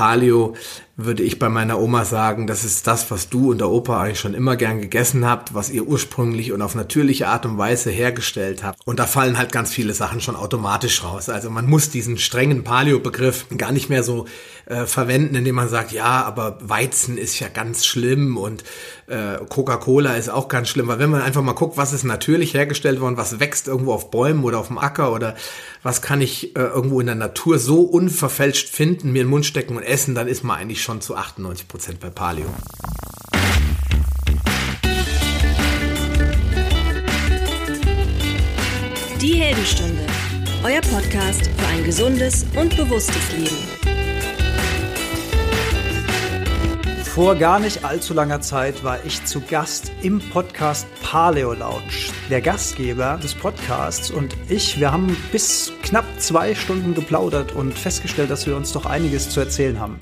Paleo würde ich bei meiner Oma sagen, das ist das, was du und der Opa eigentlich schon immer gern gegessen habt, was ihr ursprünglich und auf natürliche Art und Weise hergestellt habt. Und da fallen halt ganz viele Sachen schon automatisch raus. Also man muss diesen strengen Paleo-Begriff gar nicht mehr so äh, verwenden, indem man sagt, ja, aber Weizen ist ja ganz schlimm und äh, Coca-Cola ist auch ganz schlimm. Weil wenn man einfach mal guckt, was ist natürlich hergestellt worden, was wächst irgendwo auf Bäumen oder auf dem Acker oder was kann ich äh, irgendwo in der Natur so unverfälscht finden, mir in den Mund stecken und essen, dann ist man eigentlich schon zu 98 Prozent bei Paleo. Die Heldenstunde, euer Podcast für ein gesundes und bewusstes Leben. Vor gar nicht allzu langer Zeit war ich zu Gast im Podcast Paleo Lounge. Der Gastgeber des Podcasts und ich, wir haben bis knapp zwei Stunden geplaudert und festgestellt, dass wir uns doch einiges zu erzählen haben.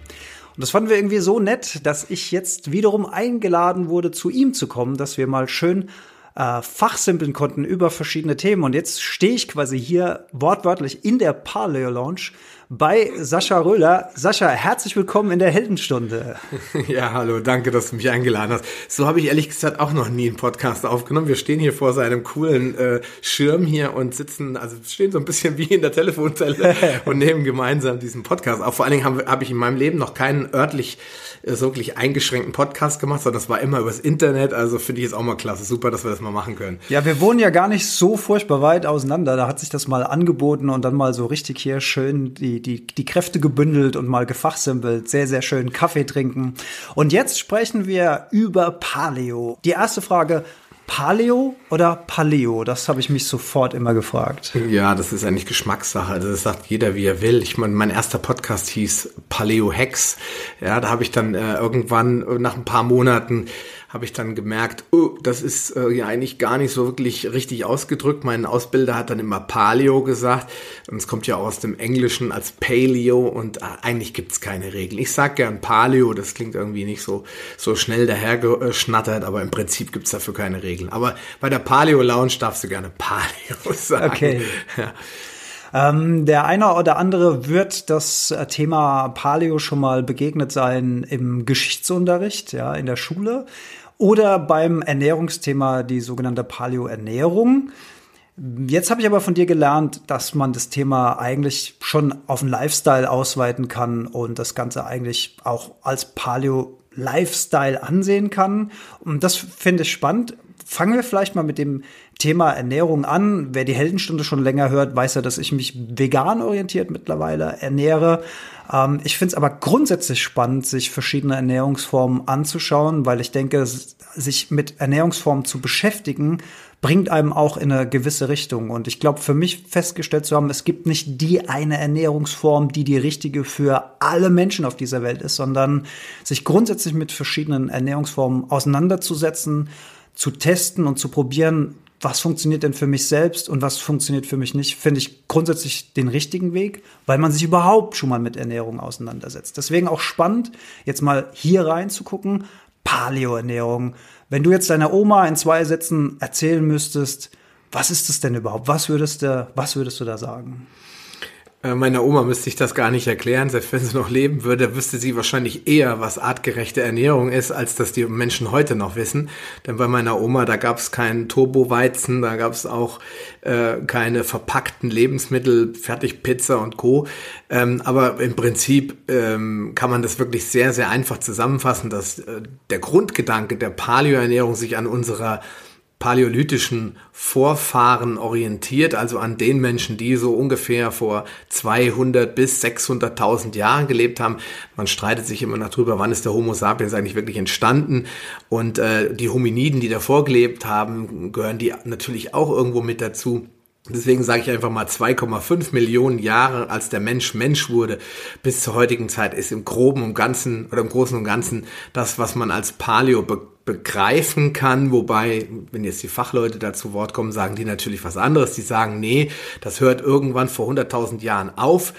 Und das fanden wir irgendwie so nett, dass ich jetzt wiederum eingeladen wurde, zu ihm zu kommen, dass wir mal schön äh, fachsimpeln konnten über verschiedene Themen. Und jetzt stehe ich quasi hier wortwörtlich in der Paleo Lounge bei Sascha Röhler. Sascha, herzlich willkommen in der Heldenstunde. Ja, hallo, danke, dass du mich eingeladen hast. So habe ich ehrlich gesagt auch noch nie einen Podcast aufgenommen. Wir stehen hier vor seinem coolen äh, Schirm hier und sitzen, also stehen so ein bisschen wie in der Telefonzelle und nehmen gemeinsam diesen Podcast auf. Vor allen Dingen habe hab ich in meinem Leben noch keinen örtlich äh, so wirklich eingeschränkten Podcast gemacht, sondern das war immer übers Internet. Also finde ich jetzt auch mal klasse. Super, dass wir das mal machen können. Ja, wir wohnen ja gar nicht so furchtbar weit auseinander. Da hat sich das mal angeboten und dann mal so richtig hier schön die, die, die Kräfte gebündelt und mal gefachsimpelt. Sehr, sehr schön Kaffee trinken. Und jetzt sprechen wir über Paleo. Die erste Frage, Paleo oder Paleo? Das habe ich mich sofort immer gefragt. Ja, das ist eigentlich Geschmackssache. Also das sagt jeder, wie er will. Ich meine, mein erster Podcast hieß Paleo Hex. Ja, da habe ich dann äh, irgendwann nach ein paar Monaten habe ich dann gemerkt, oh, das ist äh, ja eigentlich gar nicht so wirklich richtig ausgedrückt. Mein Ausbilder hat dann immer Paleo gesagt und es kommt ja aus dem Englischen als Paleo und äh, eigentlich gibt's keine Regeln. Ich sag gern Paleo, das klingt irgendwie nicht so, so schnell dahergeschnattert, aber im Prinzip gibt's dafür keine Regeln. Aber bei der Paleo Lounge darfst du gerne Paleo sagen. Okay. Ja. Ähm, der eine oder andere wird das Thema Paleo schon mal begegnet sein im Geschichtsunterricht, ja, in der Schule oder beim Ernährungsthema die sogenannte Paleo-Ernährung. Jetzt habe ich aber von dir gelernt, dass man das Thema eigentlich schon auf den Lifestyle ausweiten kann und das Ganze eigentlich auch als Paleo Lifestyle ansehen kann. Und das finde ich spannend. Fangen wir vielleicht mal mit dem Thema Ernährung an. Wer die Heldenstunde schon länger hört, weiß ja, dass ich mich vegan orientiert mittlerweile ernähre. Ähm, ich finde es aber grundsätzlich spannend, sich verschiedene Ernährungsformen anzuschauen, weil ich denke, sich mit Ernährungsformen zu beschäftigen, bringt einem auch in eine gewisse Richtung. Und ich glaube, für mich festgestellt zu haben, es gibt nicht die eine Ernährungsform, die die richtige für alle Menschen auf dieser Welt ist, sondern sich grundsätzlich mit verschiedenen Ernährungsformen auseinanderzusetzen, zu testen und zu probieren, was funktioniert denn für mich selbst und was funktioniert für mich nicht, finde ich grundsätzlich den richtigen Weg, weil man sich überhaupt schon mal mit Ernährung auseinandersetzt. Deswegen auch spannend, jetzt mal hier reinzugucken, Paleo-Ernährung. Wenn du jetzt deiner Oma in zwei Sätzen erzählen müsstest, was ist das denn überhaupt? Was würdest du, was würdest du da sagen? Äh, meiner Oma müsste ich das gar nicht erklären. Selbst wenn sie noch leben würde, wüsste sie wahrscheinlich eher, was artgerechte Ernährung ist, als dass die Menschen heute noch wissen. Denn bei meiner Oma, da gab es keinen Turboweizen, da gab es auch äh, keine verpackten Lebensmittel, Fertigpizza und Co. Ähm, aber im Prinzip ähm, kann man das wirklich sehr, sehr einfach zusammenfassen, dass äh, der Grundgedanke der Paleoernährung sich an unserer paläolithischen Vorfahren orientiert, also an den Menschen, die so ungefähr vor 200 bis 600.000 Jahren gelebt haben. Man streitet sich immer noch drüber, wann ist der Homo sapiens eigentlich wirklich entstanden und äh, die Hominiden, die davor gelebt haben, gehören die natürlich auch irgendwo mit dazu. Deswegen sage ich einfach mal 2,5 Millionen Jahre, als der Mensch Mensch wurde, bis zur heutigen Zeit ist im Groben und Ganzen oder im Großen und Ganzen das, was man als Paleo be begreifen kann. Wobei, wenn jetzt die Fachleute da zu Wort kommen, sagen die natürlich was anderes. Die sagen, nee, das hört irgendwann vor 100.000 Jahren auf.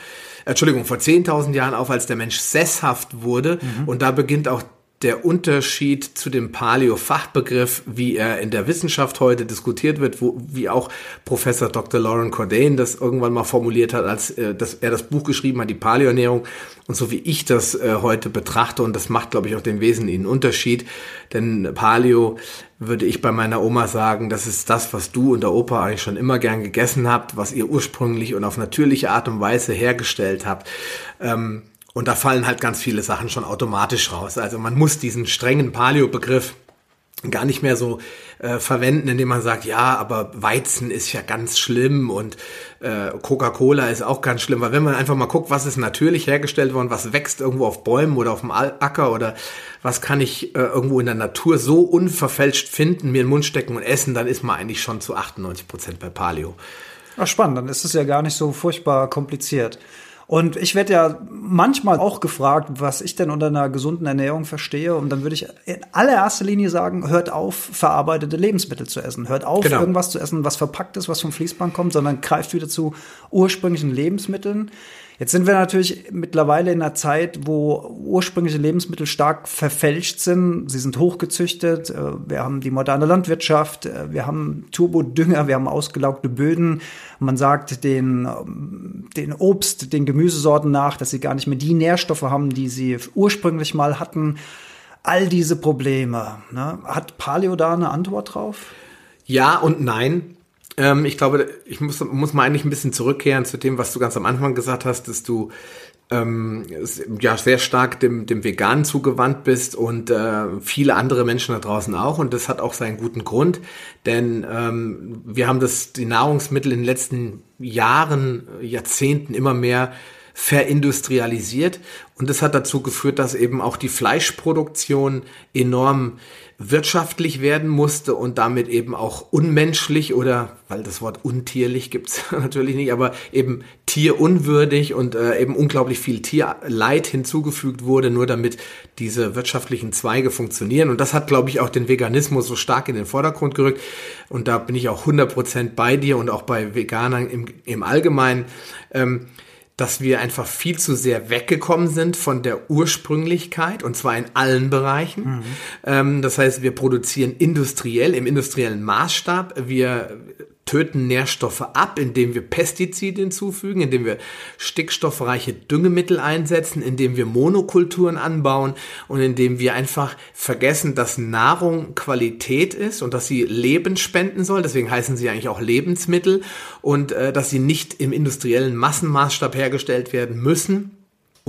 Entschuldigung, vor 10.000 Jahren auf, als der Mensch sesshaft wurde. Mhm. Und da beginnt auch der Unterschied zu dem Paleo-Fachbegriff, wie er in der Wissenschaft heute diskutiert wird, wo, wie auch Professor Dr. Lauren Cordain das irgendwann mal formuliert hat, als äh, dass er das Buch geschrieben hat, die Paleo-Ernährung, und so wie ich das äh, heute betrachte, und das macht, glaube ich, auch den wesentlichen Unterschied, denn Paleo würde ich bei meiner Oma sagen, das ist das, was du und der Opa eigentlich schon immer gern gegessen habt, was ihr ursprünglich und auf natürliche Art und Weise hergestellt habt. Ähm, und da fallen halt ganz viele Sachen schon automatisch raus. Also man muss diesen strengen Paleo-Begriff gar nicht mehr so äh, verwenden, indem man sagt, ja, aber Weizen ist ja ganz schlimm und äh, Coca-Cola ist auch ganz schlimm, weil wenn man einfach mal guckt, was ist natürlich hergestellt worden, was wächst irgendwo auf Bäumen oder auf dem Acker oder was kann ich äh, irgendwo in der Natur so unverfälscht finden, mir in den Mund stecken und essen, dann ist man eigentlich schon zu 98 Prozent bei Paleo. Ach, spannend, dann ist es ja gar nicht so furchtbar kompliziert. Und ich werde ja manchmal auch gefragt, was ich denn unter einer gesunden Ernährung verstehe. Und dann würde ich in allererster Linie sagen, hört auf, verarbeitete Lebensmittel zu essen. Hört auf, genau. irgendwas zu essen, was verpackt ist, was vom Fließband kommt, sondern greift wieder zu ursprünglichen Lebensmitteln. Jetzt sind wir natürlich mittlerweile in einer Zeit, wo ursprüngliche Lebensmittel stark verfälscht sind. Sie sind hochgezüchtet. Äh, wir haben die moderne Landwirtschaft. Äh, wir haben Turbodünger. Wir haben ausgelaugte Böden. Man sagt den, ähm, den Obst, den Gemüsesorten nach, dass sie gar nicht mehr die Nährstoffe haben, die sie ursprünglich mal hatten. All diese Probleme. Ne? Hat Paleo da eine Antwort drauf? Ja und nein. Ähm, ich glaube, ich muss, muss mal eigentlich ein bisschen zurückkehren zu dem, was du ganz am Anfang gesagt hast, dass du ähm, ja sehr stark dem, dem Veganen zugewandt bist und äh, viele andere Menschen da draußen auch. Und das hat auch seinen guten Grund, denn ähm, wir haben das, die Nahrungsmittel in den letzten Jahren, Jahrzehnten immer mehr verindustrialisiert und das hat dazu geführt, dass eben auch die Fleischproduktion enorm wirtschaftlich werden musste und damit eben auch unmenschlich oder, weil das Wort untierlich gibt's natürlich nicht, aber eben tierunwürdig und äh, eben unglaublich viel Tierleid hinzugefügt wurde, nur damit diese wirtschaftlichen Zweige funktionieren. Und das hat, glaube ich, auch den Veganismus so stark in den Vordergrund gerückt. Und da bin ich auch 100% bei dir und auch bei Veganern im, im Allgemeinen. Ähm, dass wir einfach viel zu sehr weggekommen sind von der Ursprünglichkeit und zwar in allen Bereichen. Mhm. Ähm, das heißt, wir produzieren industriell, im industriellen Maßstab. Wir töten Nährstoffe ab, indem wir Pestizide hinzufügen, indem wir stickstoffreiche Düngemittel einsetzen, indem wir Monokulturen anbauen und indem wir einfach vergessen, dass Nahrung Qualität ist und dass sie Leben spenden soll. Deswegen heißen sie eigentlich auch Lebensmittel und äh, dass sie nicht im industriellen Massenmaßstab hergestellt werden müssen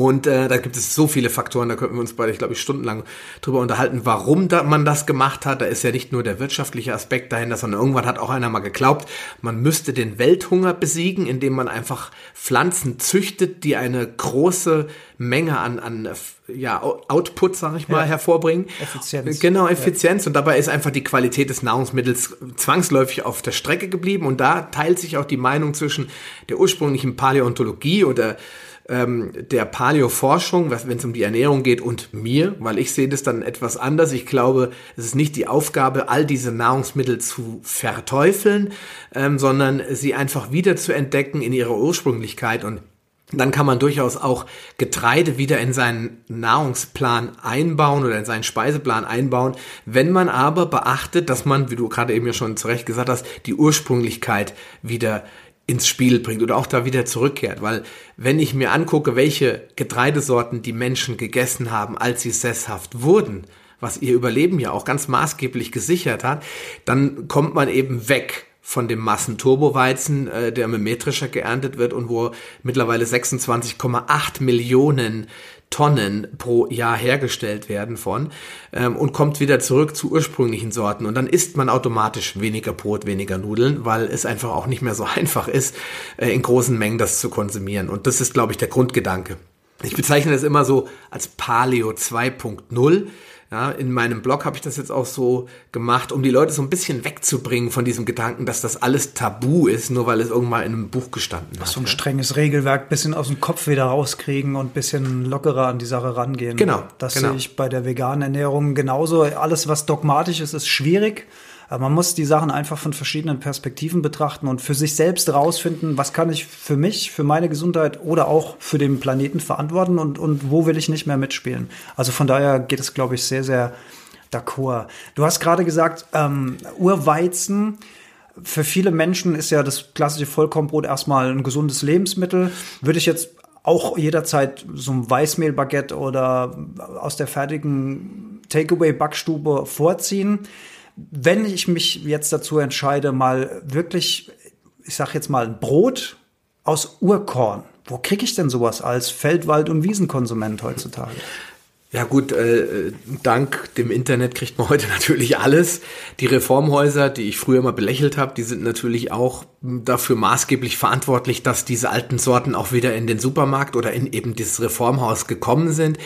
und äh, da gibt es so viele Faktoren, da könnten wir uns beide, ich glaube ich, stundenlang drüber unterhalten, warum da man das gemacht hat. Da ist ja nicht nur der wirtschaftliche Aspekt dahinter, sondern irgendwann hat auch einer mal geglaubt, man müsste den Welthunger besiegen, indem man einfach Pflanzen züchtet, die eine große Menge an, an ja, Output, sag ich mal, ja. hervorbringen. Effizienz. Genau, Effizienz. Ja. Und dabei ist einfach die Qualität des Nahrungsmittels zwangsläufig auf der Strecke geblieben. Und da teilt sich auch die Meinung zwischen der ursprünglichen Paläontologie oder ähm, der Paleo-Forschung, wenn es um die Ernährung geht, und mir, weil ich sehe das dann etwas anders. Ich glaube, es ist nicht die Aufgabe, all diese Nahrungsmittel zu verteufeln, ähm, sondern sie einfach wieder zu entdecken in ihrer Ursprünglichkeit und dann kann man durchaus auch Getreide wieder in seinen Nahrungsplan einbauen oder in seinen Speiseplan einbauen, wenn man aber beachtet, dass man, wie du gerade eben ja schon zurecht gesagt hast, die Ursprünglichkeit wieder ins Spiel bringt oder auch da wieder zurückkehrt. Weil wenn ich mir angucke, welche Getreidesorten die Menschen gegessen haben, als sie sesshaft wurden, was ihr Überleben ja auch ganz maßgeblich gesichert hat, dann kommt man eben weg von dem Massenturboweizen, äh, der Metrischer geerntet wird und wo mittlerweile 26,8 Millionen Tonnen pro Jahr hergestellt werden von ähm, und kommt wieder zurück zu ursprünglichen Sorten. Und dann isst man automatisch weniger Brot, weniger Nudeln, weil es einfach auch nicht mehr so einfach ist, äh, in großen Mengen das zu konsumieren. Und das ist, glaube ich, der Grundgedanke. Ich bezeichne das immer so als Paleo 2.0 ja, in meinem Blog habe ich das jetzt auch so gemacht, um die Leute so ein bisschen wegzubringen von diesem Gedanken, dass das alles tabu ist, nur weil es irgendwann in einem Buch gestanden hat. So ein strenges Regelwerk, bisschen aus dem Kopf wieder rauskriegen und bisschen lockerer an die Sache rangehen. Genau. Das genau. sehe ich bei der veganen Ernährung genauso. Alles, was dogmatisch ist, ist schwierig. Man muss die Sachen einfach von verschiedenen Perspektiven betrachten und für sich selbst rausfinden, was kann ich für mich, für meine Gesundheit oder auch für den Planeten verantworten und, und wo will ich nicht mehr mitspielen. Also von daher geht es, glaube ich, sehr, sehr d'accord. Du hast gerade gesagt, ähm, Urweizen für viele Menschen ist ja das klassische Vollkornbrot erstmal ein gesundes Lebensmittel. Würde ich jetzt auch jederzeit so ein Weißmehlbaguette oder aus der fertigen Takeaway-Backstube vorziehen. Wenn ich mich jetzt dazu entscheide, mal wirklich, ich sag jetzt mal, ein Brot aus Urkorn, wo kriege ich denn sowas als Feldwald- und Wiesenkonsument heutzutage? Ja gut, äh, dank dem Internet kriegt man heute natürlich alles. Die Reformhäuser, die ich früher mal belächelt habe, die sind natürlich auch dafür maßgeblich verantwortlich, dass diese alten Sorten auch wieder in den Supermarkt oder in eben dieses Reformhaus gekommen sind.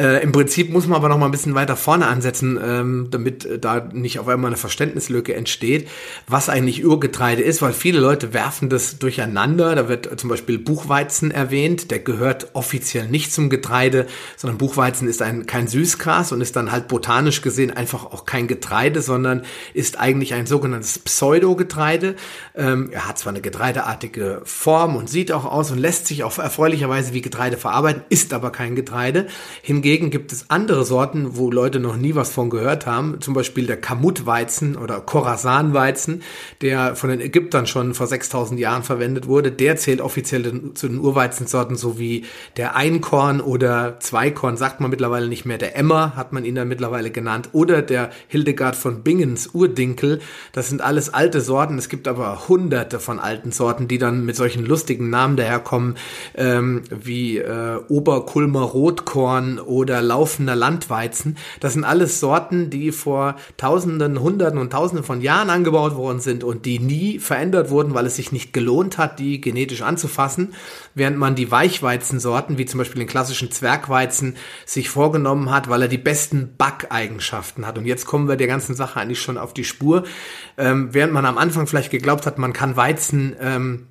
Äh, Im Prinzip muss man aber noch mal ein bisschen weiter vorne ansetzen, ähm, damit äh, da nicht auf einmal eine Verständnislücke entsteht, was eigentlich Urgetreide ist, weil viele Leute werfen das durcheinander. Da wird zum Beispiel Buchweizen erwähnt, der gehört offiziell nicht zum Getreide, sondern Buchweizen ist ein, kein Süßgras und ist dann halt botanisch gesehen einfach auch kein Getreide, sondern ist eigentlich ein sogenanntes Pseudogetreide. Ähm, er hat zwar eine getreideartige Form und sieht auch aus und lässt sich auch erfreulicherweise wie Getreide verarbeiten, ist aber kein Getreide. Hingegen Hingegen gibt es andere Sorten, wo Leute noch nie was von gehört haben. Zum Beispiel der Kamut-Weizen oder Khorasan-Weizen, der von den Ägyptern schon vor 6000 Jahren verwendet wurde. Der zählt offiziell zu den Urweizensorten, so wie der Einkorn oder Zweikorn, sagt man mittlerweile nicht mehr. Der Emmer hat man ihn dann mittlerweile genannt. Oder der Hildegard von Bingens Urdinkel. Das sind alles alte Sorten. Es gibt aber hunderte von alten Sorten, die dann mit solchen lustigen Namen daherkommen, ähm, wie äh, Oberkulmer Rotkorn oder laufender Landweizen. Das sind alles Sorten, die vor Tausenden, Hunderten und Tausenden von Jahren angebaut worden sind und die nie verändert wurden, weil es sich nicht gelohnt hat, die genetisch anzufassen, während man die Weichweizensorten, wie zum Beispiel den klassischen Zwergweizen, sich vorgenommen hat, weil er die besten Backeigenschaften hat. Und jetzt kommen wir der ganzen Sache eigentlich schon auf die Spur. Ähm, während man am Anfang vielleicht geglaubt hat, man kann Weizen ähm,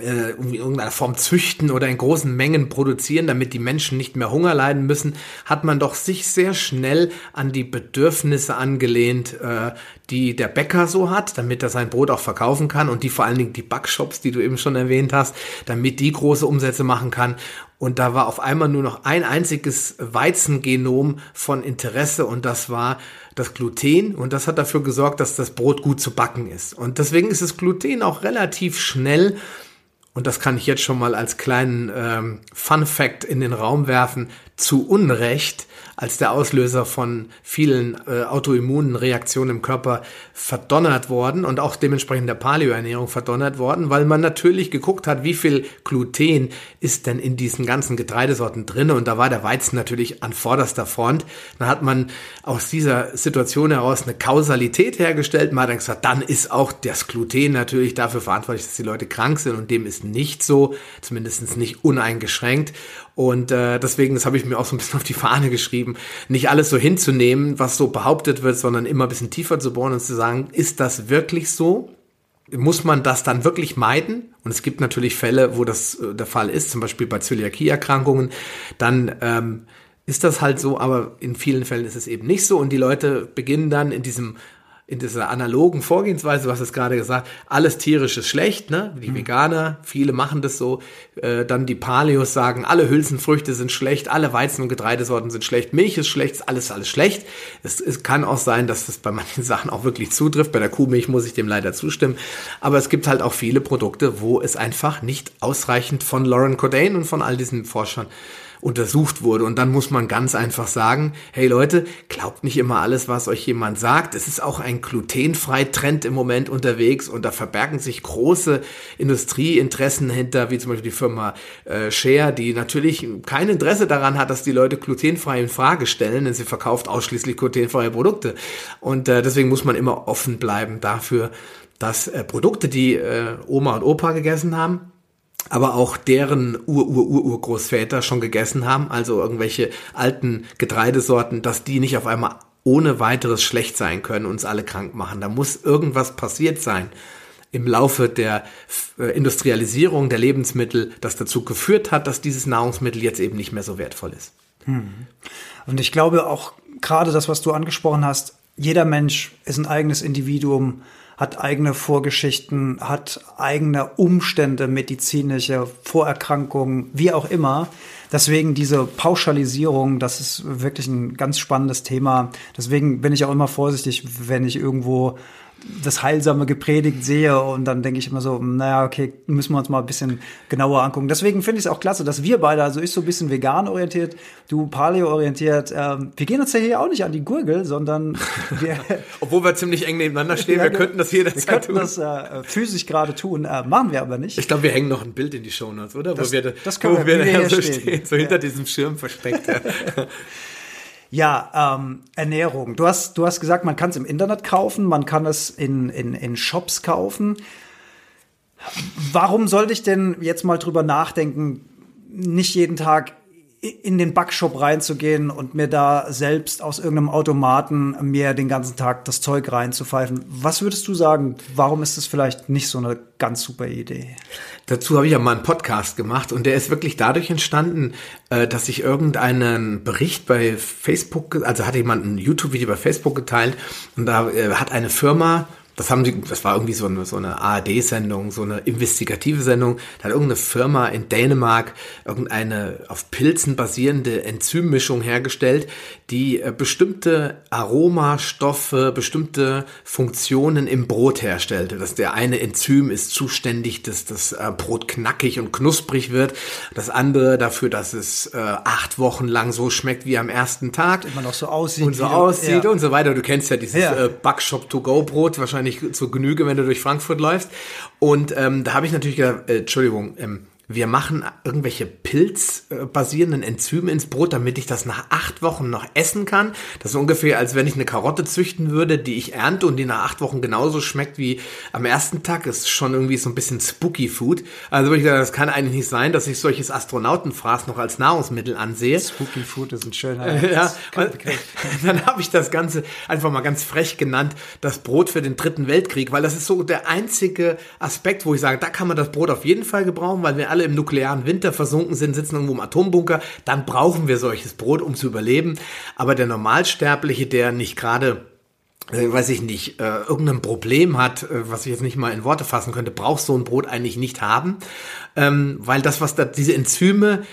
äh, in irgendeiner Form züchten oder in großen Mengen produzieren, damit die Menschen nicht mehr Hunger leiden müssen, hat man doch sich sehr schnell an die Bedürfnisse angelehnt, äh, die der Bäcker so hat, damit er sein Brot auch verkaufen kann und die vor allen Dingen die Backshops, die du eben schon erwähnt hast, damit die große Umsätze machen kann. Und da war auf einmal nur noch ein einziges Weizengenom von Interesse und das war das Gluten und das hat dafür gesorgt, dass das Brot gut zu backen ist. Und deswegen ist das Gluten auch relativ schnell und das kann ich jetzt schon mal als kleinen ähm, Fun Fact in den Raum werfen, zu Unrecht als der Auslöser von vielen äh, autoimmunen Reaktionen im Körper verdonnert worden und auch dementsprechend der Paleoernährung verdonnert worden, weil man natürlich geguckt hat, wie viel Gluten ist denn in diesen ganzen Getreidesorten drin und da war der Weizen natürlich an vorderster Front. Dann hat man aus dieser Situation heraus eine Kausalität hergestellt. Man hat dann gesagt, dann ist auch das Gluten natürlich dafür verantwortlich, dass die Leute krank sind und dem ist nicht so, zumindest nicht uneingeschränkt. Und äh, deswegen, das habe ich mir auch so ein bisschen auf die Fahne geschrieben, nicht alles so hinzunehmen, was so behauptet wird, sondern immer ein bisschen tiefer zu bohren und zu sagen, ist das wirklich so? Muss man das dann wirklich meiden? Und es gibt natürlich Fälle, wo das äh, der Fall ist, zum Beispiel bei Zöliakieerkrankungen. Dann ähm, ist das halt so, aber in vielen Fällen ist es eben nicht so. Und die Leute beginnen dann in diesem in dieser analogen Vorgehensweise, du hast es gerade gesagt, alles tierisch ist schlecht, ne? Die mhm. Veganer, viele machen das so. Äh, dann die Paleos sagen, alle Hülsenfrüchte sind schlecht, alle Weizen- und Getreidesorten sind schlecht, Milch ist schlecht, alles, alles schlecht. Es, es kann auch sein, dass das bei manchen Sachen auch wirklich zutrifft. Bei der Kuhmilch muss ich dem leider zustimmen. Aber es gibt halt auch viele Produkte, wo es einfach nicht ausreichend von Lauren Cordain und von all diesen Forschern untersucht wurde. Und dann muss man ganz einfach sagen, hey Leute, glaubt nicht immer alles, was euch jemand sagt. Es ist auch ein glutenfrei Trend im Moment unterwegs und da verbergen sich große Industrieinteressen hinter, wie zum Beispiel die Firma äh, Share, die natürlich kein Interesse daran hat, dass die Leute glutenfrei in Frage stellen, denn sie verkauft ausschließlich glutenfreie Produkte. Und äh, deswegen muss man immer offen bleiben dafür, dass äh, Produkte, die äh, Oma und Opa gegessen haben, aber auch deren Ur-Ur-Ur-Urgroßväter schon gegessen haben, also irgendwelche alten Getreidesorten, dass die nicht auf einmal ohne weiteres schlecht sein können, uns alle krank machen. Da muss irgendwas passiert sein im Laufe der äh, Industrialisierung der Lebensmittel, das dazu geführt hat, dass dieses Nahrungsmittel jetzt eben nicht mehr so wertvoll ist. Hm. Und ich glaube auch gerade das, was du angesprochen hast, jeder Mensch ist ein eigenes Individuum, hat eigene Vorgeschichten, hat eigene Umstände, medizinische Vorerkrankungen, wie auch immer. Deswegen diese Pauschalisierung, das ist wirklich ein ganz spannendes Thema. Deswegen bin ich auch immer vorsichtig, wenn ich irgendwo das Heilsame gepredigt sehe und dann denke ich immer so, naja, okay, müssen wir uns mal ein bisschen genauer angucken. Deswegen finde ich es auch klasse, dass wir beide, also ich so ein bisschen vegan orientiert, du paleo orientiert, ähm, wir gehen uns ja hier auch nicht an die Gurgel, sondern wir, Obwohl wir ziemlich eng nebeneinander stehen, Ja, wir könnten das jederzeit wir könnten tun. das äh, physisch gerade tun, äh, machen wir aber nicht. ich glaube, wir hängen noch ein Bild in die Shownotes, oder? Das- wo wir, da- das können wo wir- wir hier so stehen. stehen, so hinter diesem Schirm versteckt. Ja. Ja, ähm, Ernährung. Du hast, du hast gesagt, man kann es im Internet kaufen, man kann es in, in, in Shops kaufen. Warum sollte ich denn jetzt mal drüber nachdenken, nicht jeden Tag in den Backshop reinzugehen und mir da selbst aus irgendeinem Automaten mir den ganzen Tag das Zeug reinzupfeifen? Was würdest du sagen, warum ist das vielleicht nicht so eine ganz super Idee? Dazu habe ich ja mal einen Podcast gemacht und der ist wirklich dadurch entstanden, äh, dass ich irgendeinen Bericht bei Facebook, also hat jemand ein YouTube-Video bei Facebook geteilt und da äh, hat eine Firma, das haben sie, das war irgendwie so eine, so eine ARD-Sendung, so eine investigative Sendung, da hat irgendeine Firma in Dänemark irgendeine auf Pilzen basierende Enzymmischung hergestellt, die äh, bestimmte Aromastoffe, bestimmte Funktionen im Brot herstellte. Dass der eine Enzym ist zuständig, dass das äh, Brot knackig und knusprig wird, das andere dafür, dass es äh, acht Wochen lang so schmeckt wie am ersten Tag. Immer noch so aussieht. Und so aussieht ja. und so weiter. Du kennst ja dieses Ja. Backshop-to-go-Brot wahrscheinlich zur Genüge, wenn du durch Frankfurt läufst. Und ähm, da habe ich natürlich gedacht, äh, Entschuldigung, ähm, wir machen irgendwelche pilzbasierenden Enzyme ins Brot, damit ich das nach acht Wochen noch essen kann. Das ist ungefähr, als wenn ich eine Karotte züchten würde, die ich ernte und die nach acht Wochen genauso schmeckt wie am ersten Tag. Ist schon irgendwie so ein bisschen spooky Food. Also würde ich sagen, das kann eigentlich nicht sein, dass ich solches Astronautenfraß noch als Nahrungsmittel ansehe. Spooky Food ist ein schöner Ja, dann habe ich das Ganze einfach mal ganz frech genannt, das Brot für den dritten Weltkrieg, weil das ist so der einzige Aspekt, wo ich sage, da kann man das Brot auf jeden Fall gebrauchen, weil wir alle im nuklearen Winter versunken sind, sitzen irgendwo im Atombunker, dann brauchen wir solches Brot, um zu überleben. Aber der Normalsterbliche, der nicht gerade äh, weiß ich nicht, äh, irgendein Problem hat, äh, was ich jetzt nicht mal in Worte fassen könnte, braucht so ein Brot eigentlich nicht haben, ähm, weil das, was da, diese Enzyme,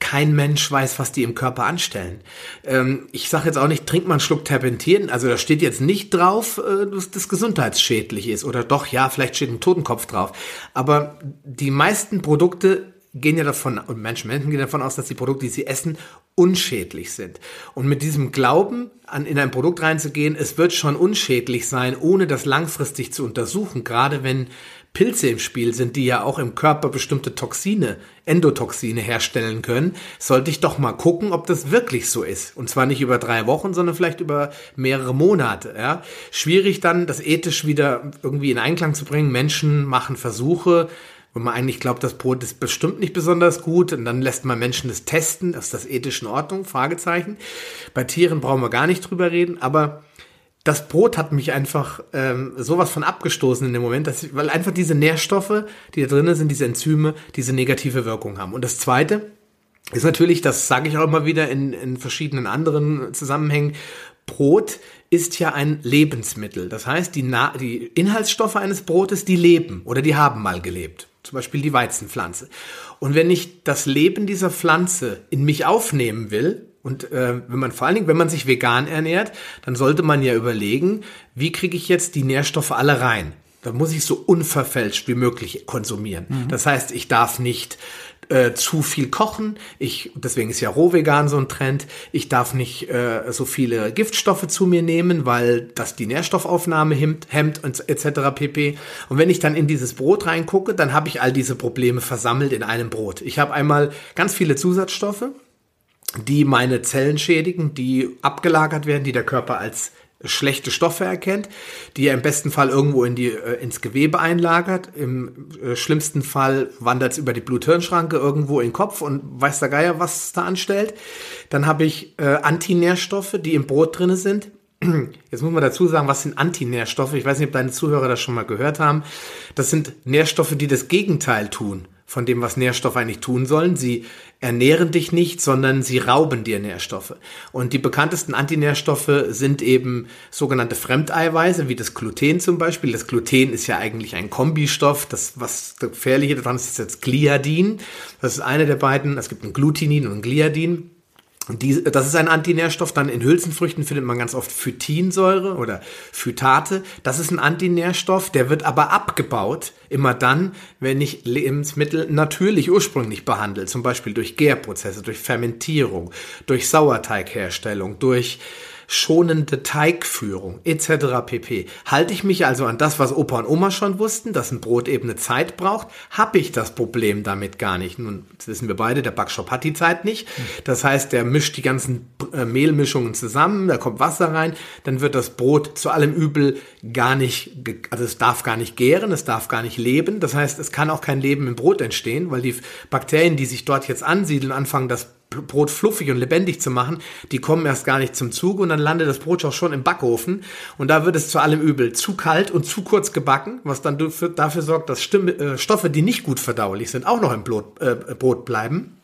kein Mensch weiß, was die im Körper anstellen. Ähm, ich sage jetzt auch nicht, trink mal einen Schluck Terpentin, also da steht jetzt nicht drauf, äh, dass das gesundheitsschädlich ist oder doch, ja, vielleicht steht ein Totenkopf drauf, aber die meisten Produkte gehen ja davon, und Menschen, Menschen gehen davon aus, dass die Produkte, die sie essen, unschädlich sind. Und mit diesem Glauben, an, in ein Produkt reinzugehen, es wird schon unschädlich sein, ohne das langfristig zu untersuchen, gerade wenn Pilze im Spiel sind, die ja auch im Körper bestimmte Toxine, Endotoxine herstellen können, sollte ich doch mal gucken, ob das wirklich so ist. Und zwar nicht über drei Wochen, sondern vielleicht über mehrere Monate. Ja? Schwierig dann, das ethisch wieder irgendwie in Einklang zu bringen. Menschen machen Versuche, wenn man eigentlich glaubt, das Brot ist bestimmt nicht besonders gut und dann lässt man Menschen das testen, ist das ethisch in Ordnung? Fragezeichen. Bei Tieren brauchen wir gar nicht drüber reden, aber das Brot hat mich einfach ähm, sowas von abgestoßen in dem Moment, dass ich, weil einfach diese Nährstoffe, die da drinnen sind, diese Enzyme, diese negative Wirkung haben. Und das Zweite ist natürlich, das sage ich auch immer wieder in, in verschiedenen anderen Zusammenhängen, Brot ist ja ein Lebensmittel. Das heißt, die, Na die Inhaltsstoffe eines Brotes, die leben oder die haben mal gelebt. Zum Beispiel die Weizenpflanze. Und wenn ich das Leben dieser Pflanze in mich aufnehmen will, und äh, wenn man vor allen Dingen, wenn man sich vegan ernährt, dann sollte man ja überlegen, wie kriege ich jetzt die Nährstoffe alle rein? Da muss ich so unverfälscht wie möglich konsumieren. Das heißt, ich darf nicht äh, zu viel kochen. Ich, deswegen ist ja Rohvegan so ein Trend. Ich darf nicht äh, so viele Giftstoffe zu mir nehmen, weil das die Nährstoffaufnahme hemmt, hemmt und etc. pp. Und wenn ich dann in dieses Brot reingucke, dann habe ich all diese Probleme versammelt in einem Brot. Ich habe einmal ganz viele Zusatzstoffe, die meine Zellen schädigen, die abgelagert werden, die der Körper als schlechte Stoffe erkennt, die er im besten Fall irgendwo in die, äh, ins Gewebe einlagert. Im äh, schlimmsten Fall wandert es über die Blut-Hirn-Schranke irgendwo in den Kopf und weiß der Geier, was es da anstellt. Dann habe ich äh, Antinährstoffe, die im Brot drinne sind. Jetzt muss man dazu sagen, was sind Antinährstoffe? Ich weiß nicht, ob deine Zuhörer das schon mal gehört haben. Das sind Nährstoffe, die das Gegenteil tun von dem, was Nährstoffe eigentlich tun sollen. Sie ernähren dich nicht, sondern sie rauben dir Nährstoffe. Und die bekanntesten Antinährstoffe sind eben sogenannte Fremdeiweiße, wie das Gluten zum Beispiel. Das Gluten ist ja eigentlich ein Kombistoff. Das, was gefährliche daran ist, ist jetzt Gliadin. Das ist eine der beiden. Es gibt ein Glutinin und ein Gliadin. Die, das ist ein Antinährstoff. Dann in Hülsenfrüchten findet man ganz oft Phytinsäure oder Phytate. Das ist ein Antinährstoff, der wird aber abgebaut, immer dann, wenn ich Lebensmittel natürlich ursprünglich behandle. Zum Beispiel durch Gärprozesse, durch Fermentierung, durch Sauerteigherstellung, durch schonende Teigführung etc. pp. Halte ich mich also an das, was Opa und Oma schon wussten, dass ein Brot eben eine Zeit braucht, habe ich das Problem damit gar nicht. Nun, das wissen wir beide, der Backshop hat die Zeit nicht. Das heißt, der mischt die ganzen äh, Mehlmischungen zusammen, da kommt Wasser rein, dann wird das Brot zu allem Übel gar nicht, also es darf gar nicht gären, es darf gar nicht leben. Das heißt, es kann auch kein Leben im Brot entstehen, weil die Bakterien, die sich dort jetzt ansiedeln, anfangen, das Brot fluffig und lebendig zu machen, die kommen erst gar nicht zum Zug und dann landet das Brot auch schon im Backofen. Und da wird es zu allem Übel. Zu kalt und zu kurz gebacken, was dann dafür sorgt, dass Stimme, äh, Stoffe, die nicht gut verdaulich sind, auch noch im Brot, äh, Brot bleiben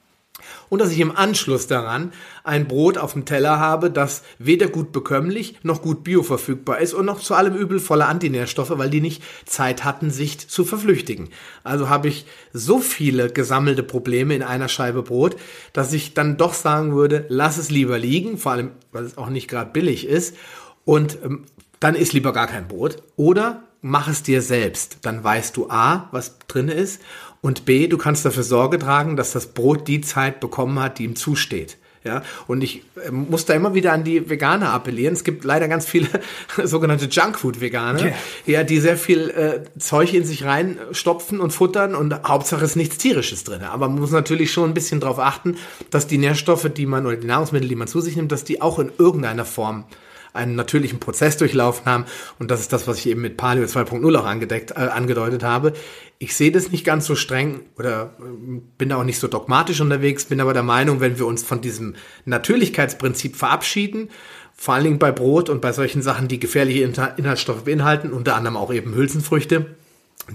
und dass ich im Anschluss daran ein Brot auf dem Teller habe, das weder gut bekömmlich noch gut bioverfügbar ist und noch zu allem Übel voller Antinährstoffe, weil die nicht Zeit hatten, sich zu verflüchtigen. Also habe ich so viele gesammelte Probleme in einer Scheibe Brot, dass ich dann doch sagen würde, lass es lieber liegen, vor allem, weil es auch nicht gerade billig ist und ähm, dann isst lieber gar kein Brot oder mach es dir selbst. Dann weißt du A, was drin ist und B, du kannst dafür Sorge tragen, dass das Brot die Zeit bekommen hat, die ihm zusteht. Ja, und ich äh, muss da immer wieder an die Veganer appellieren. Es gibt leider ganz viele sogenannte Junkfood-Veganer, yeah. ja, die sehr viel äh, Zeug in sich reinstopfen und futtern und Hauptsache ist nichts Tierisches drin. Aber man muss natürlich schon ein bisschen darauf achten, dass die Nährstoffe, die man oder die Nahrungsmittel, die man zu sich nimmt, dass die auch in irgendeiner Form einen natürlichen Prozess durchlaufen haben. Und das ist das, was ich eben mit Paleo 2.0 auch angedeckt, äh, angedeutet habe. Ich sehe das nicht ganz so streng oder äh, bin da auch nicht so dogmatisch unterwegs, bin aber der Meinung, wenn wir uns von diesem Natürlichkeitsprinzip verabschieden, vor allen Dingen bei Brot und bei solchen Sachen, die gefährliche Inhaltsstoffe beinhalten, unter anderem auch eben Hülsenfrüchte,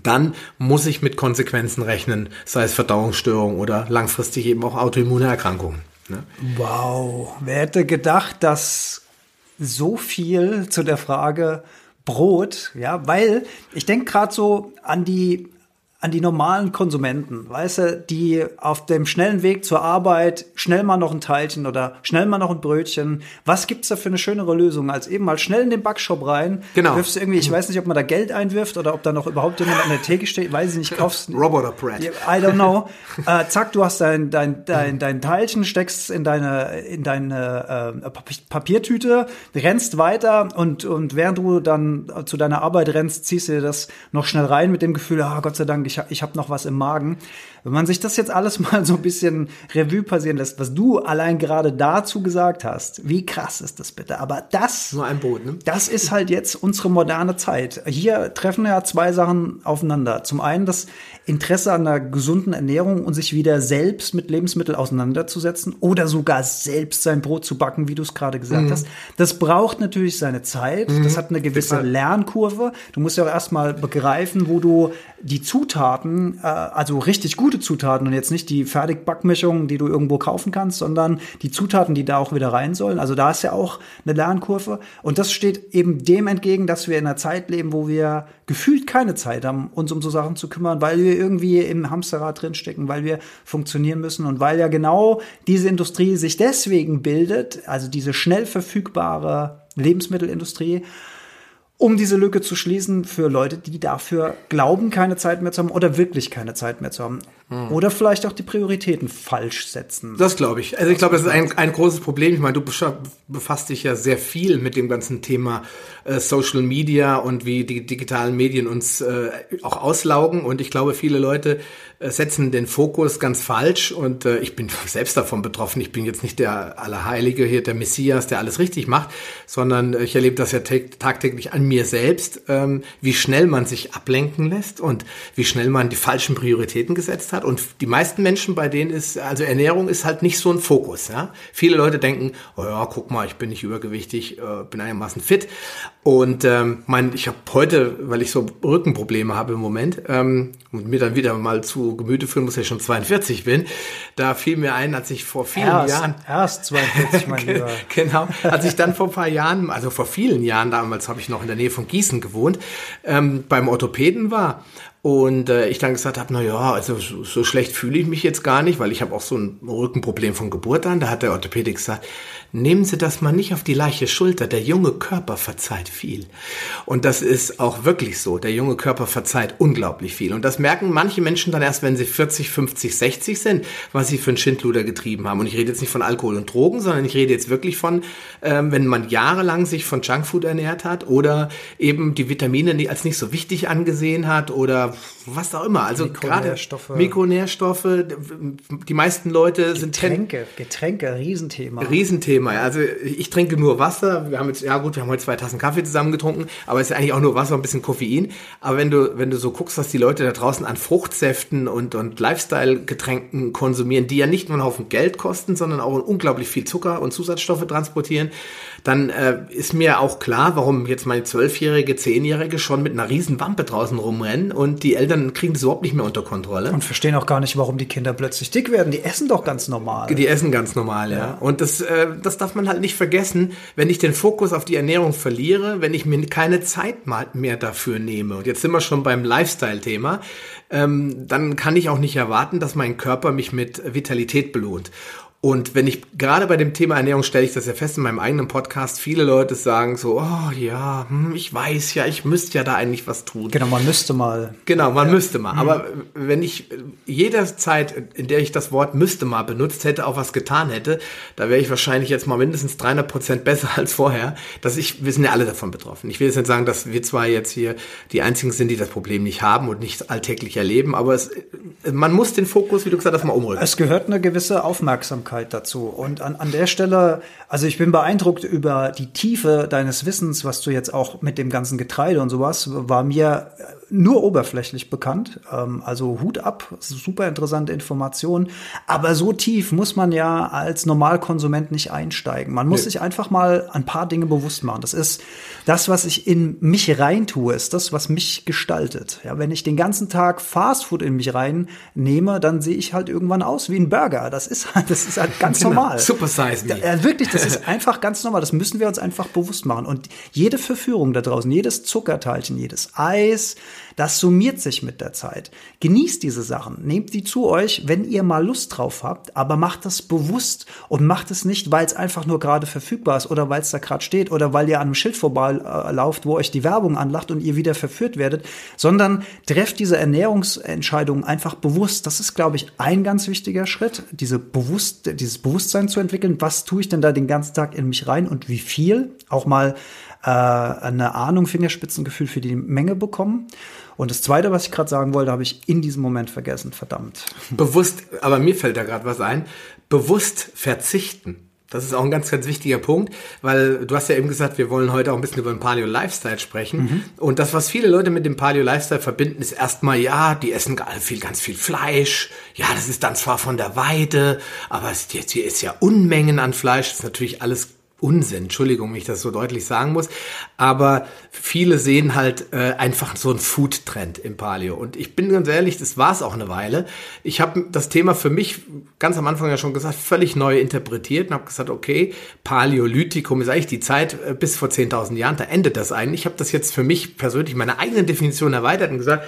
dann muss ich mit Konsequenzen rechnen, sei es Verdauungsstörungen oder langfristig eben auch autoimmune Erkrankungen. Ne? Wow, wer hätte gedacht, dass so viel zu der Frage Brot, ja, weil ich denke gerade so an die an die normalen Konsumenten, weißt du, die auf dem schnellen Weg zur Arbeit schnell mal noch ein Teilchen oder schnell mal noch ein Brötchen. Was gibt's da für eine schönere Lösung, als eben mal schnell in den Backshop rein? Genau. Wirfst irgendwie, ich weiß nicht, ob man da Geld einwirft oder ob da noch überhaupt jemand an der Theke steht, weiß ich nicht, kaufst. Roboter Bread. I don't know. äh, zack, du hast dein, dein, dein, dein Teilchen, steckst in deine, in deine äh, Papiertüte, rennst weiter und, und während du dann zu deiner Arbeit rennst, ziehst du dir das noch schnell rein mit dem Gefühl, ah, Gott sei Dank, ich ich, ich habe noch was im Magen. Wenn man sich das jetzt alles mal so ein bisschen Revue passieren lässt, was du allein gerade dazu gesagt hast, wie krass ist das bitte? Aber das, nur ein Boot, ne? Das ist halt jetzt unsere moderne Zeit. Hier treffen ja zwei Sachen aufeinander. Zum einen das Interesse an einer gesunden Ernährung und sich wieder selbst mit Lebensmitteln auseinanderzusetzen oder sogar selbst sein Brot zu backen, wie du es gerade gesagt mhm. hast. Das braucht natürlich seine Zeit. Mhm. Das hat eine gewisse Lernkurve. Du musst ja auch erstmal begreifen, wo du die Zutaten, äh, also richtig gute Zutaten und jetzt nicht die Fertigbackmischungen, die du irgendwo kaufen kannst, sondern die Zutaten, die da auch wieder rein sollen. Also da ist ja auch eine Lernkurve. Und das steht eben dem entgegen, dass wir in einer Zeit leben, wo wir gefühlt keine Zeit haben, uns um so Sachen zu kümmern, weil wir irgendwie im Hamsterrad drinstecken, weil wir funktionieren müssen und weil ja genau diese Industrie sich deswegen bildet, also diese schnell verfügbare Lebensmittelindustrie, um diese Lücke zu schließen für Leute, die dafür glauben, keine Zeit mehr zu haben oder wirklich keine Zeit mehr zu haben. Hm. Oder vielleicht auch die Prioritäten falsch setzen. Das glaube ich. Also ich glaube, das ist ein, ein großes Problem. Ich meine, du befasst dich ja sehr viel mit dem ganzen Thema äh, Social Media und wie die digitalen Medien uns äh, auch auslaugen. Und ich glaube, viele Leute setzen den Fokus ganz falsch. Und äh, ich bin selbst davon betroffen. Ich bin jetzt nicht der Allerheilige hier, der Messias, der alles richtig macht, sondern ich erlebe das ja tagtäglich an mir selbst, ähm, wie schnell man sich ablenken lässt und wie schnell man die falschen Prioritäten gesetzt hat hat. Und die meisten Menschen, bei denen ist, also Ernährung ist halt nicht so ein Fokus. Ja? Viele Leute denken, oh ja, guck mal, ich bin nicht übergewichtig, äh, bin einigermaßen fit. Und ähm, mein, ich habe heute, weil ich so Rückenprobleme habe im Moment ähm, und mir dann wieder mal zu Gemüte führen muss, dass ich schon 42 bin, da fiel mir ein, als ich vor vielen erst, Jahren... Erst 42, mein Lieber. genau, als ich dann vor ein paar Jahren, also vor vielen Jahren, damals habe ich noch in der Nähe von Gießen gewohnt, ähm, beim Orthopäden war und äh, ich dann gesagt habe, na ja, also so, so schlecht fühle ich mich jetzt gar nicht, weil ich habe auch so ein Rückenproblem von Geburt an. Da hat der Orthopädik gesagt, nehmen Sie das mal nicht auf die leichte Schulter. Der junge Körper verzeiht viel. Und das ist auch wirklich so. Der junge Körper verzeiht unglaublich viel. Und das merken manche Menschen dann erst, wenn sie 40, 50, 60 sind, was sie für ein Schindluder getrieben haben. Und ich rede jetzt nicht von Alkohol und Drogen, sondern ich rede jetzt wirklich von, ähm, wenn man jahrelang sich von Junkfood ernährt hat oder eben die Vitamine als nicht so wichtig angesehen hat oder was auch immer. Also gerade Mikronährstoffe, die meisten Leute sind Getränke, Getränke, Riesenthema. Riesenthema. Also ich trinke nur Wasser. Wir haben jetzt, ja gut, wir haben heute zwei Tassen Kaffee zusammen getrunken, aber es ist eigentlich auch nur Wasser, und ein bisschen Koffein. Aber wenn du, wenn du so guckst, was die Leute da draußen an Fruchtsäften und, und Lifestyle-Getränken konsumieren, die ja nicht nur einen Haufen Geld kosten, sondern auch unglaublich viel Zucker und Zusatzstoffe transportieren, dann äh, ist mir auch klar, warum jetzt meine zwölfjährige, zehnjährige schon mit einer riesen Wampe draußen rumrennen und die Eltern kriegen das überhaupt nicht mehr unter Kontrolle. Und verstehen auch gar nicht, warum die Kinder plötzlich dick werden. Die essen doch ganz normal. Die essen ganz normal, ja. ja. Und das, äh, das darf man halt nicht vergessen, wenn ich den Fokus auf die Ernährung verliere, wenn ich mir keine Zeit mehr dafür nehme. Und jetzt sind wir schon beim Lifestyle-Thema. Ähm, dann kann ich auch nicht erwarten, dass mein Körper mich mit Vitalität belohnt. Und wenn ich gerade bei dem Thema Ernährung stelle ich das ja fest in meinem eigenen Podcast, viele Leute sagen so, oh ja, hm, ich weiß ja, ich müsste ja da eigentlich was tun. Genau, man müsste mal. Genau, man ja. müsste mal. Mhm. Aber wenn ich jeder Zeit, in der ich das Wort müsste mal benutzt hätte, auch was getan hätte, da wäre ich wahrscheinlich jetzt mal mindestens 300 Prozent besser als vorher. Dass ich, wir sind ja alle davon betroffen. Ich will jetzt nicht sagen, dass wir zwar jetzt hier die einzigen sind, die das Problem nicht haben und nicht alltäglich erleben, aber es, man muss den Fokus, wie du gesagt hast, mal umrücken. Es gehört eine gewisse Aufmerksamkeit Aufmerksamkeit dazu. Und an, an der Stelle, also ich bin beeindruckt über die Tiefe deines Wissens, was du jetzt auch mit dem ganzen Getreide und sowas, war mir nur oberflächlich bekannt. Ähm, also Hut ab, super interessante Informationen. Aber so tief muss man ja als Normalkonsument nicht einsteigen. Man muss nee. sich einfach mal ein paar Dinge bewusst machen. Das ist das, was ich in mich reintue, ist das, was mich gestaltet. Ja, wenn ich den ganzen Tag Fastfood in mich reinnehme, dann sehe ich halt irgendwann aus wie ein Burger. Das ist halt, das ist halt ganz genau. normal. Super size me. Ja, wirklich, das ist einfach ganz normal. Das müssen wir uns einfach bewusst machen. Und jede Verführung da draußen, jedes Zuckerteilchen, jedes Eis, das summiert sich mit der Zeit. Genießt diese Sachen, nehmt die zu euch, wenn ihr mal Lust drauf habt, aber macht das bewusst und macht es nicht, weil es einfach nur gerade verfügbar ist oder weil es da gerade steht oder weil ihr an einem Schild vorbeilauft, wo euch die Werbung anlacht und ihr wieder verführt werdet, sondern trefft diese Ernährungsentscheidungen einfach bewusst. Das ist, glaube ich, ein ganz wichtiger Schritt, diese bewusst, dieses Bewusstsein zu entwickeln. Was tue ich denn da den ganzen Tag in mich rein und wie viel? Auch mal äh, eine Ahnung, Fingerspitzengefühl für die Menge bekommen. Und das Zweite, was ich gerade sagen wollte, habe ich in diesem Moment vergessen. Verdammt. Bewusst, aber mir fällt da gerade was ein. Bewusst verzichten. Das ist auch ein ganz, ganz wichtiger Punkt, weil du hast ja eben gesagt, wir wollen heute auch ein bisschen über den Paleo Lifestyle sprechen. Mhm. Und das, was viele Leute mit dem Paleo Lifestyle verbinden, ist erstmal, ja, die essen viel, ganz viel Fleisch. Ja, das ist dann zwar von der Weide, aber es, hier ist ja Unmengen an Fleisch. Das ist natürlich alles Unsinn, Entschuldigung, wenn ich das so deutlich sagen muss, aber viele sehen halt äh, einfach so einen Food-Trend im Paleo und ich bin ganz ehrlich, das war es auch eine Weile. Ich habe das Thema für mich ganz am Anfang ja schon gesagt, völlig neu interpretiert und habe gesagt, okay, Paläolithikum ist eigentlich die Zeit äh, bis vor 10.000 Jahren, da endet das eigentlich. Ich habe das jetzt für mich persönlich meine eigene Definition erweitert und gesagt,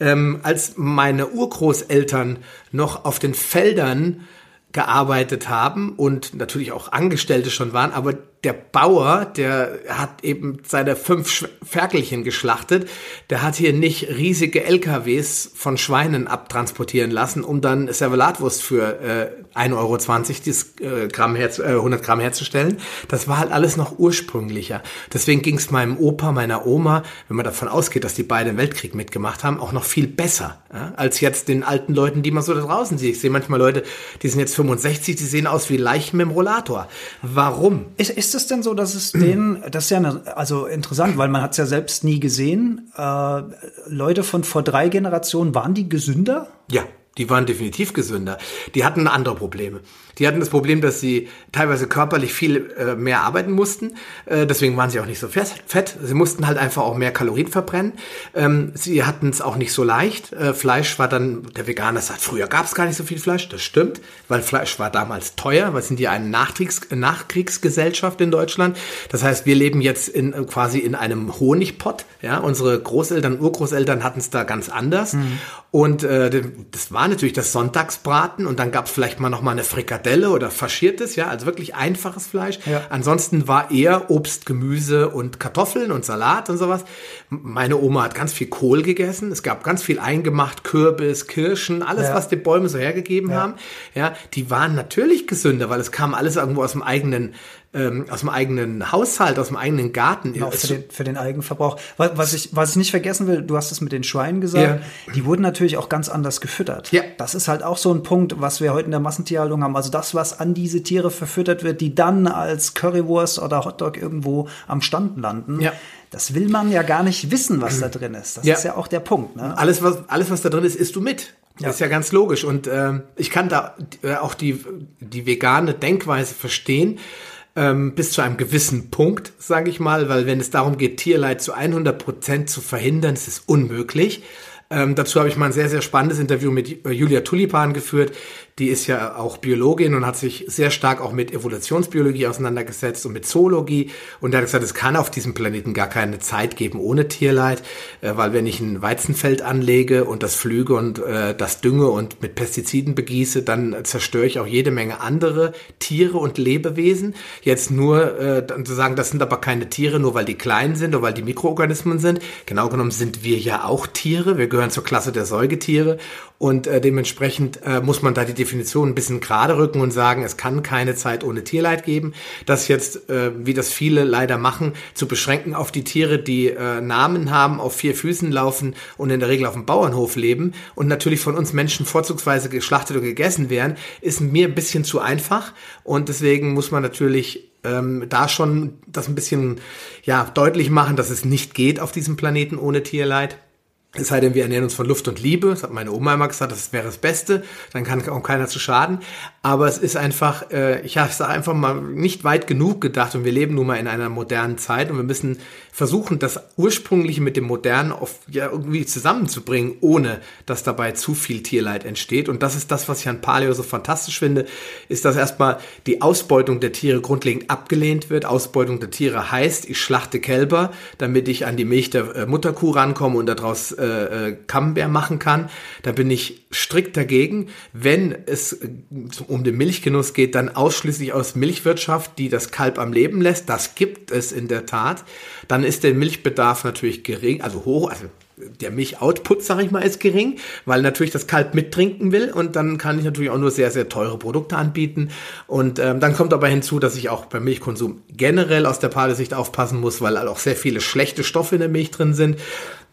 ähm, als meine Urgroßeltern noch auf den Feldern gearbeitet haben und natürlich auch Angestellte schon waren, aber der Bauer, der hat eben seine fünf Ferkelchen geschlachtet, der hat hier nicht riesige LKWs von Schweinen abtransportieren lassen, um dann Servelatwurst für äh, 1,20 Euro dieses, äh, Gramm her, äh, 100 Gramm herzustellen. Das war halt alles noch ursprünglicher. Deswegen ging es meinem Opa, meiner Oma, wenn man davon ausgeht, dass die beide im Weltkrieg mitgemacht haben, auch noch viel besser ja, als jetzt den alten Leuten, die man so da draußen sieht. Ich sehe manchmal Leute, die sind jetzt 65, die sehen aus wie Leichen mit dem Rollator. Warum? Ist, ist es denn so, dass es den, das ist ja eine, also interessant, weil man hat es ja selbst nie gesehen. Äh, Leute von vor drei Generationen, waren die gesünder? Ja, Die waren definitiv gesünder. Die hatten andere Probleme. Die hatten das Problem, dass sie teilweise körperlich viel äh, mehr arbeiten mussten. Äh, deswegen waren sie auch nicht so fett. Sie mussten halt einfach auch mehr Kalorien verbrennen. Ähm, sie hatten es auch nicht so leicht. Äh, Fleisch war dann, der Veganer sagt, früher gab es gar nicht so viel Fleisch. Das stimmt, weil Fleisch war damals teuer. Wir sind ja eine Nachkriegs Nachkriegsgesellschaft in Deutschland. Das heißt, wir leben jetzt in, quasi in einem Honigpott. Ja, unsere Großeltern, Urgroßeltern hatten es da ganz anders. Mhm. Und äh, das war natürlich das Sonntagsbraten und dann gab es vielleicht mal noch mal eine Frikadelle oder faschiertes, ja, also wirklich einfaches Fleisch. Ja. Ansonsten war eher Obst, Gemüse und Kartoffeln und Salat und sowas. Meine Oma hat ganz viel Kohl gegessen. Es gab ganz viel eingemacht, Kürbis, Kirschen, alles, ja. was die Bäume so hergegeben ja. haben. Ja, die waren natürlich gesünder, weil es kam alles irgendwo aus dem eigenen ähm, aus dem eigenen Haushalt, aus dem eigenen Garten. Genau, für den, für den Eigenverbrauch. Was, was, ich, was ich nicht vergessen will, du hast es mit den Schweinen gesagt, ja. die wurden natürlich auch ganz anders gefüttert. Ja. Das ist halt auch so ein Punkt, was wir heute in der Massentierhaltung haben. Also das, was an diese Tiere verfüttert wird, die dann als Currywurst oder Hotdog irgendwo am Stand landen. Ja. Das will man ja gar nicht wissen, was da drin ist. Das ja. ist ja auch der Punkt. Ne? Alles, was, alles, was da drin ist, isst du mit. Ja. Das ist ja ganz logisch. Und äh, ich kann da äh, auch die, die vegane Denkweise verstehen ähm, bis zu einem gewissen Punkt, sage ich mal, weil wenn es darum geht, Tierleid zu 100 Prozent zu verhindern, ist es unmöglich. Ähm, dazu habe ich mal ein sehr, sehr spannendes Interview mit äh, Julia Tulipan geführt, die ist ja auch Biologin und hat sich sehr stark auch mit Evolutionsbiologie auseinandergesetzt und mit Zoologie. Und hat gesagt, es kann auf diesem Planeten gar keine Zeit geben ohne Tierleid, äh, weil wenn ich ein Weizenfeld anlege und das flüge und äh, das dünge und mit Pestiziden begieße, dann zerstöre ich auch jede Menge andere Tiere und Lebewesen. Jetzt nur äh, zu sagen, das sind aber keine Tiere, nur weil die klein sind oder weil die Mikroorganismen sind. Genau genommen sind wir ja auch Tiere. Wir gehören zur Klasse der Säugetiere und äh, dementsprechend muss man da die Definition ein bisschen gerade rücken und sagen, es kann keine Zeit ohne Tierleid geben. Das jetzt, äh, wie das viele leider machen, zu beschränken auf die Tiere, die äh, Namen haben, auf vier Füßen laufen und in der Regel auf dem Bauernhof leben und natürlich von uns Menschen vorzugsweise geschlachtet und gegessen werden, ist mir ein bisschen zu einfach. Und deswegen muss man natürlich ähm, da schon das ein bisschen ja deutlich machen, dass es nicht geht auf diesem Planeten ohne Tierleid. Es sei denn, wir ernähren uns von Luft und Liebe. Das hat meine Oma immer gesagt, das wäre das Beste. Dann kann auch keiner zu schaden. Aber es ist einfach, äh, ich habe es einfach mal nicht weit genug gedacht. Und wir leben nun mal in einer modernen Zeit und wir müssen versuchen, das Ursprüngliche mit dem Modernen auf, ja, irgendwie zusammenzubringen, ohne dass dabei zu viel Tierleid entsteht. Und das ist das, was ich an Paleo so fantastisch finde, ist, dass erstmal die Ausbeutung der Tiere grundlegend abgelehnt wird. Ausbeutung der Tiere heißt, ich schlachte Kälber, damit ich an die Milch der äh, Mutterkuh rankomme und daraus äh, äh, Camembert machen kann. Da bin ich strikt dagegen. Wenn es äh, um den Milchgenuss geht, dann ausschließlich aus Milchwirtschaft, die das Kalb am Leben lässt. Das gibt es in der Tat. Dann ist der Milchbedarf natürlich gering, also hoch, also der Milchoutput, sage ich mal, ist gering, weil natürlich das Kalb mittrinken will und dann kann ich natürlich auch nur sehr, sehr teure Produkte anbieten. Und ähm, dann kommt aber hinzu, dass ich auch beim Milchkonsum generell aus der Palesicht aufpassen muss, weil auch sehr viele schlechte Stoffe in der Milch drin sind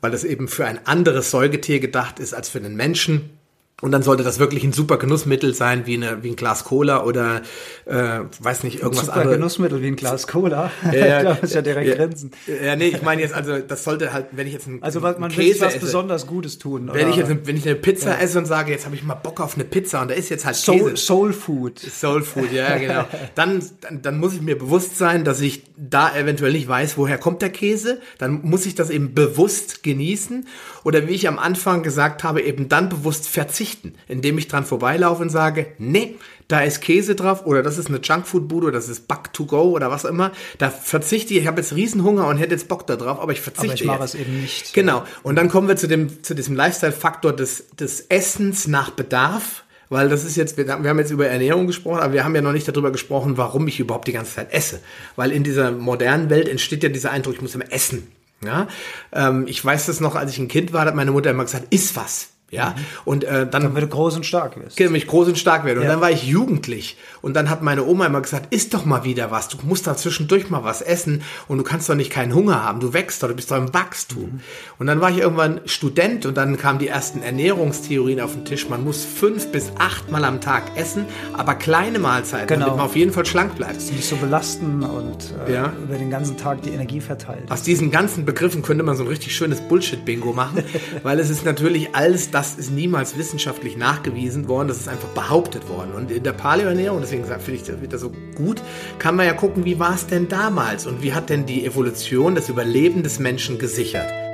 weil das eben für ein anderes Säugetier gedacht ist als für den Menschen. Und dann sollte das wirklich ein super Genussmittel sein, wie, eine, wie ein Glas Cola oder, äh, weiß nicht, irgendwas anderes. Super Genussmittel wie ein Glas Cola. Ja, das ist ja direkt ja, Grenzen. Ja, nee, ich meine jetzt, also das sollte halt, wenn ich jetzt ein Also man Käse will was esse, besonders Gutes tun. Wenn ich, jetzt, wenn ich eine Pizza ja. esse und sage, jetzt habe ich mal Bock auf eine Pizza und da ist jetzt halt Soul, Käse. Soul Food. Soul Food, ja, genau. dann, dann, dann muss ich mir bewusst sein, dass ich da eventuell nicht weiß, woher kommt der Käse. Dann muss ich das eben bewusst genießen. Oder wie ich am Anfang gesagt habe, eben dann bewusst verzichten, indem ich dran vorbeilaufe und sage, nee, da ist Käse drauf oder das ist eine Junkfood-Bude oder das ist Back to go oder was immer. Da verzichte ich, ich habe jetzt Riesenhunger und hätte jetzt Bock da drauf, aber ich verzichte aber ich mache es eben nicht. Genau. Und dann kommen wir zu dem, zu diesem Lifestyle-Faktor des, des Essens nach Bedarf. Weil das ist jetzt, wir haben jetzt über Ernährung gesprochen, aber wir haben ja noch nicht darüber gesprochen, warum ich überhaupt die ganze Zeit esse. Weil in dieser modernen Welt entsteht ja dieser Eindruck, ich muss immer essen. Ja, ähm, ich weiß das noch, als ich ein Kind war, hat meine Mutter immer gesagt, iss was. Ja, und äh, dann, dann wird groß und stark wirst. Genau, mich groß und stark werde. Und ja. dann war ich jugendlich. Und dann hat meine Oma immer gesagt, isst doch mal wieder was. Du musst da zwischendurch mal was essen. Und du kannst doch nicht keinen Hunger haben. Du wächst doch, du bist doch im Wachstum. Mhm. Und dann war ich irgendwann Student und dann kamen die ersten Ernährungstheorien auf den Tisch. Man muss fünf bis acht Mal am Tag essen, aber kleine Mahlzeiten, genau. damit man auf jeden Fall schlank bleibt. Nicht so belasten und äh, ja. über den ganzen Tag die Energie verteilt. Aus diesen ganzen Begriffen könnte man so ein richtig schönes Bullshit-Bingo machen, weil es ist natürlich alles das, das ist niemals wissenschaftlich nachgewiesen worden, das ist einfach behauptet worden. Und in der Paleoernährung, deswegen finde ich das wieder so gut, kann man ja gucken, wie war es denn damals und wie hat denn die Evolution das Überleben des Menschen gesichert.